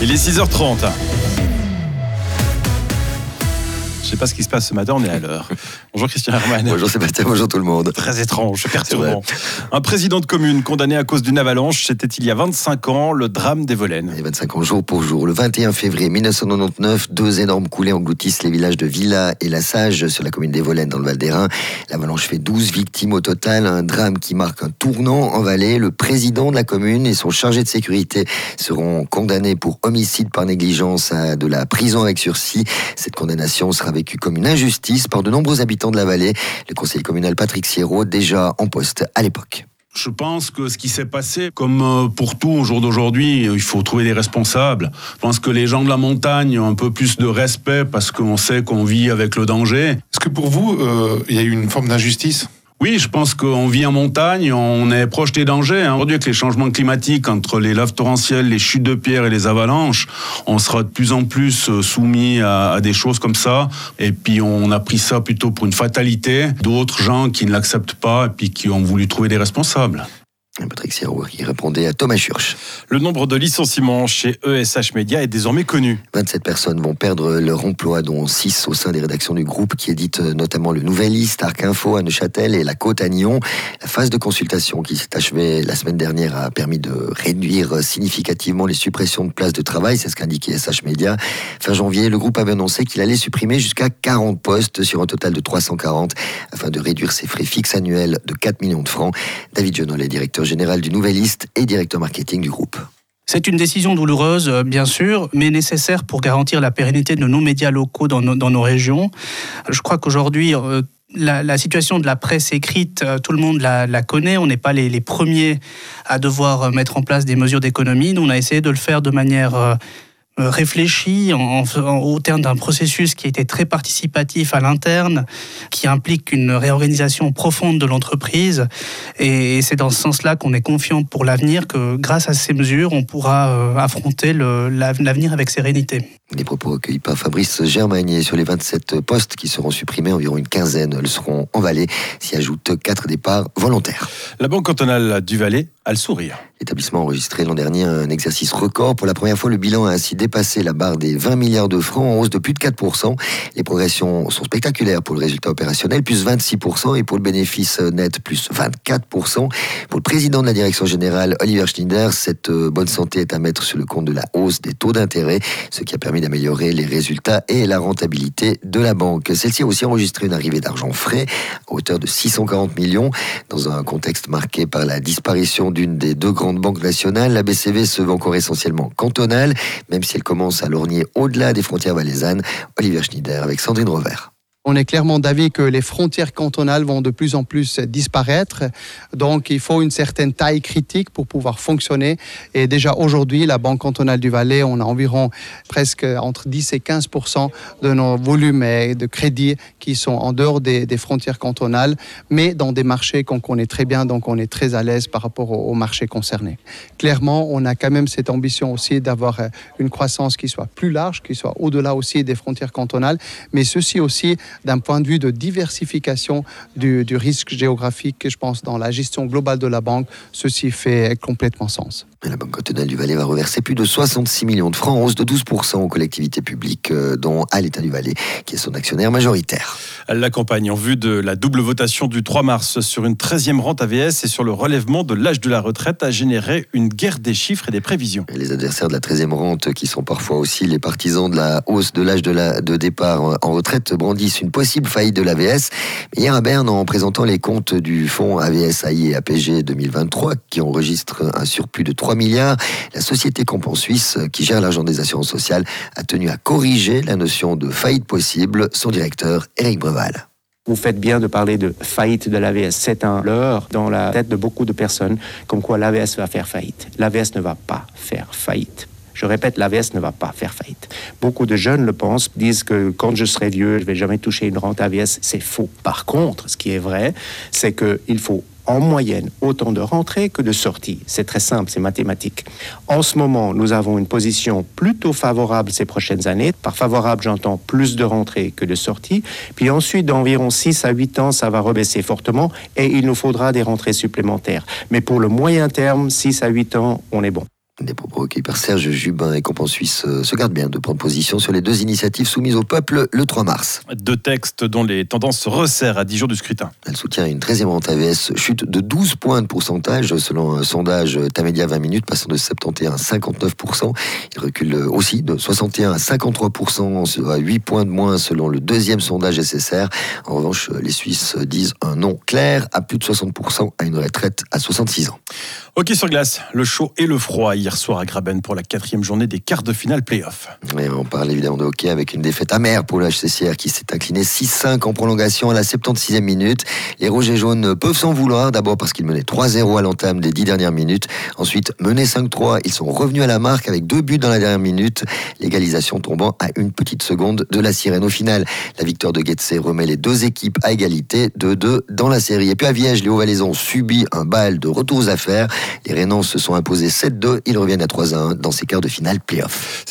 Il est 6h30. Je sais pas ce qui se passe ce matin, on est à l'heure. Bonjour Christian Hermann. Bonjour Sébastien, bonjour tout le monde. Très étrange, perturbant. Un président de commune condamné à cause d'une avalanche, c'était il y a 25 ans, le drame des Volaines. Et 25 ans jour pour jour. Le 21 février 1999, deux énormes coulées engloutissent les villages de Villa et La Sage sur la commune des Volaines dans le Val d'Airain. L'avalanche fait 12 victimes au total, un drame qui marque un tournant en vallée. Le président de la commune et son chargé de sécurité seront condamnés pour homicide par négligence à de la prison avec sursis. Cette condamnation sera vécu comme une injustice par de nombreux habitants de la vallée. Le conseiller communal Patrick Sierraud, déjà en poste à l'époque. Je pense que ce qui s'est passé, comme euh, pour tout au jour d'aujourd'hui, il faut trouver des responsables. Je pense que les gens de la montagne ont un peu plus de respect parce qu'on sait qu'on vit avec le danger. Est-ce que pour vous, euh, il y a eu une forme d'injustice? Oui, je pense qu'on vit en montagne, on est proche des dangers. Hein. Aujourd'hui, avec les changements climatiques, entre les laves torrentielles, les chutes de pierres et les avalanches, on sera de plus en plus euh, soumis à, des choses comme ça. Et puis, on a pris ça plutôt pour une fatalité. D'autres gens qui ne l'acceptent pas et puis qui ont voulu trouver des responsables. Patrick Sierraud qui répondait à Thomas Schurch. Le nombre de licenciements chez ESH Media est désormais connu. 27 personnes vont perdre leur emploi, dont 6 au sein des rédactions du groupe qui édite notamment le Nouvelliste, Arc Info à Neuchâtel et La Côte à Nyon. La phase de consultation qui s'est achevée la semaine dernière a permis de réduire significativement les suppressions de places de travail, c'est ce qu'indiquait SH Media. Fin janvier, le groupe avait annoncé qu'il allait supprimer jusqu'à 40 postes sur un total de 340 afin de réduire ses frais fixes annuels de 4 millions de francs. David Jonol directeur général du Nouvelliste et directeur marketing du groupe. C'est une décision douloureuse, euh, bien sûr, mais nécessaire pour garantir la pérennité de nos médias locaux dans nos, régions. Je crois qu'aujourd'hui, euh, la, situation de la presse écrite, euh, tout le monde la, connaît. On n'est pas les, les, premiers à devoir mettre en place des mesures d'économie. Nous, on a essayé de le faire de manière réfléchi en, au terme d'un processus qui été très participatif à l'interne, qui implique une réorganisation profonde de l'entreprise. Et c'est dans ce sens-là qu'on est confiant pour l'avenir, que grâce à ces mesures, on pourra euh, affronter l'avenir avec sérénité. Les propos recueillis par Fabrice Germanier sur les 27 postes qui seront supprimés, environ une quinzaine le seront en Valais, s'y ajoutent quatre départs volontaires. La Banque cantonale du Valais a le sourire. L'établissement a enregistré l'an dernier un exercice record. Pour la première fois, le bilan a ainsi dépassé la barre des 20 milliards de francs en hausse de plus de 4%. Les progressions sont spectaculaires pour le résultat opérationnel, plus 26%, et pour le bénéfice net, plus 24%. Pour le président de la direction générale, Oliver Schneider, cette euh, bonne santé est à mettre sur le compte de la hausse des taux d'intérêt, ce qui a permis d'améliorer les résultats et la rentabilité de la banque. Celle-ci a aussi enregistré une arrivée d'argent frais à hauteur de 640 millions dans un contexte marqué par la disparition d'une des deux grandes banques nationales. La BCV se veut encore essentiellement cantonale, même si elle commence à lorgner au-delà des frontières valaisannes. Olivier Schneider avec Sandrine Rovert. On est clairement d'avis que les frontières cantonales vont de plus en plus disparaître. Donc, il faut une certaine taille critique pour pouvoir fonctionner. Et déjà aujourd'hui, la Banque cantonale du Valais, on a environ presque entre 10 et 15% de nos volumes de crédit qui sont en dehors des, frontières cantonales, mais dans des marchés qu'on connaît très bien, donc on est très à l'aise par rapport aux, marchés concernés. Clairement, on a quand même cette ambition aussi d'avoir une croissance qui soit plus large, qui soit au-delà aussi des frontières cantonales, mais ceci aussi d'un point de vue de diversification du, risque géographique, je pense, dans la gestion globale de la banque, ceci fait complètement sens. La Banque cantonale du Valais va reverser plus de 66 millions de francs, en hausse de 12% aux collectivités publiques, euh, dont à l'État du Valais, qui est son actionnaire majoritaire. La campagne en vue de la double votation du 3 mars sur une 13e rente AVS et sur le relèvement de l'âge de la retraite a généré une guerre des chiffres et des prévisions. Les adversaires de la 13e rente, qui sont parfois aussi les partisans de la hausse de l'âge de, de départ en retraite, brandissent une possible faillite de l'AVS. Hier à Berne, en présentant les comptes du fonds AVS AI et APG 2023, qui enregistre un surplus de 3 3 milliards. La société Comp Suisse, qui gère l'argent des assurances sociales, a tenu à corriger la notion de faillite possible. Son directeur, Eric Breval. Vous faites bien de parler de faillite de l'AVS. C'est un leurre dans la tête de beaucoup de personnes, comme quoi l'AVS va faire faillite. L'AVS ne va pas faire faillite. Je répète, l'AVS ne va pas faire faillite. Beaucoup de jeunes le pensent, disent que quand je serai vieux, je vais jamais toucher une rente AVS. C'est faux. Par contre, ce qui est vrai, c'est qu'il faut en moyenne autant de rentrées que de sorties. C'est très simple, c'est mathématique. En ce moment, nous avons une position plutôt favorable ces prochaines années. Par favorable, j'entends plus de rentrées que de sorties. Puis ensuite, d'environ 6 à 8 ans, ça va rebaisser fortement et il nous faudra des rentrées supplémentaires. Mais pour le moyen terme, 6 à 8 ans, on est bon. Des propos recueillis par Serge Jubin et Camp en Suisse euh, se garde bien de prendre position sur les deux initiatives soumises au peuple le 3 mars. Deux textes dont les tendances se resserrent à 10 jours du scrutin. Elle soutient une 13e rente AVS, chute de 12 points de pourcentage selon un sondage Tamedia 20 minutes, passant de 71 à 59%. Il recule aussi de 61 à 53%, à 8 points de moins selon le deuxième sondage SSR. En revanche, les Suisses disent un non clair à plus de 60% à une retraite à 66 ans. Hockey sur glace, le chaud et le froid hier soir à Graben pour la quatrième journée des quarts de finale play-off. Et on parle évidemment de hockey avec une défaite amère pour le HCCR qui s'est incliné 6-5 en prolongation à la 76e minute. Les Rouges et Jaunes peuvent s'en vouloir, d'abord parce qu'ils menaient 3-0 à l'entame des 10 dernières minutes. Ensuite, menés 5-3, ils sont revenus à la marque avec deux buts dans la dernière minute. L'égalisation tombant à une petite seconde de la sirène au final. La victoire de Getse remet les deux équipes à égalité, 2-2 dans la série. Et puis à Viège, les Hauts-Valaisans subit un bal de retour aux affaires. Les Rénans se sont imposés 7-2. Ils reviennent à 3-1 dans ces quarts de finale play-off.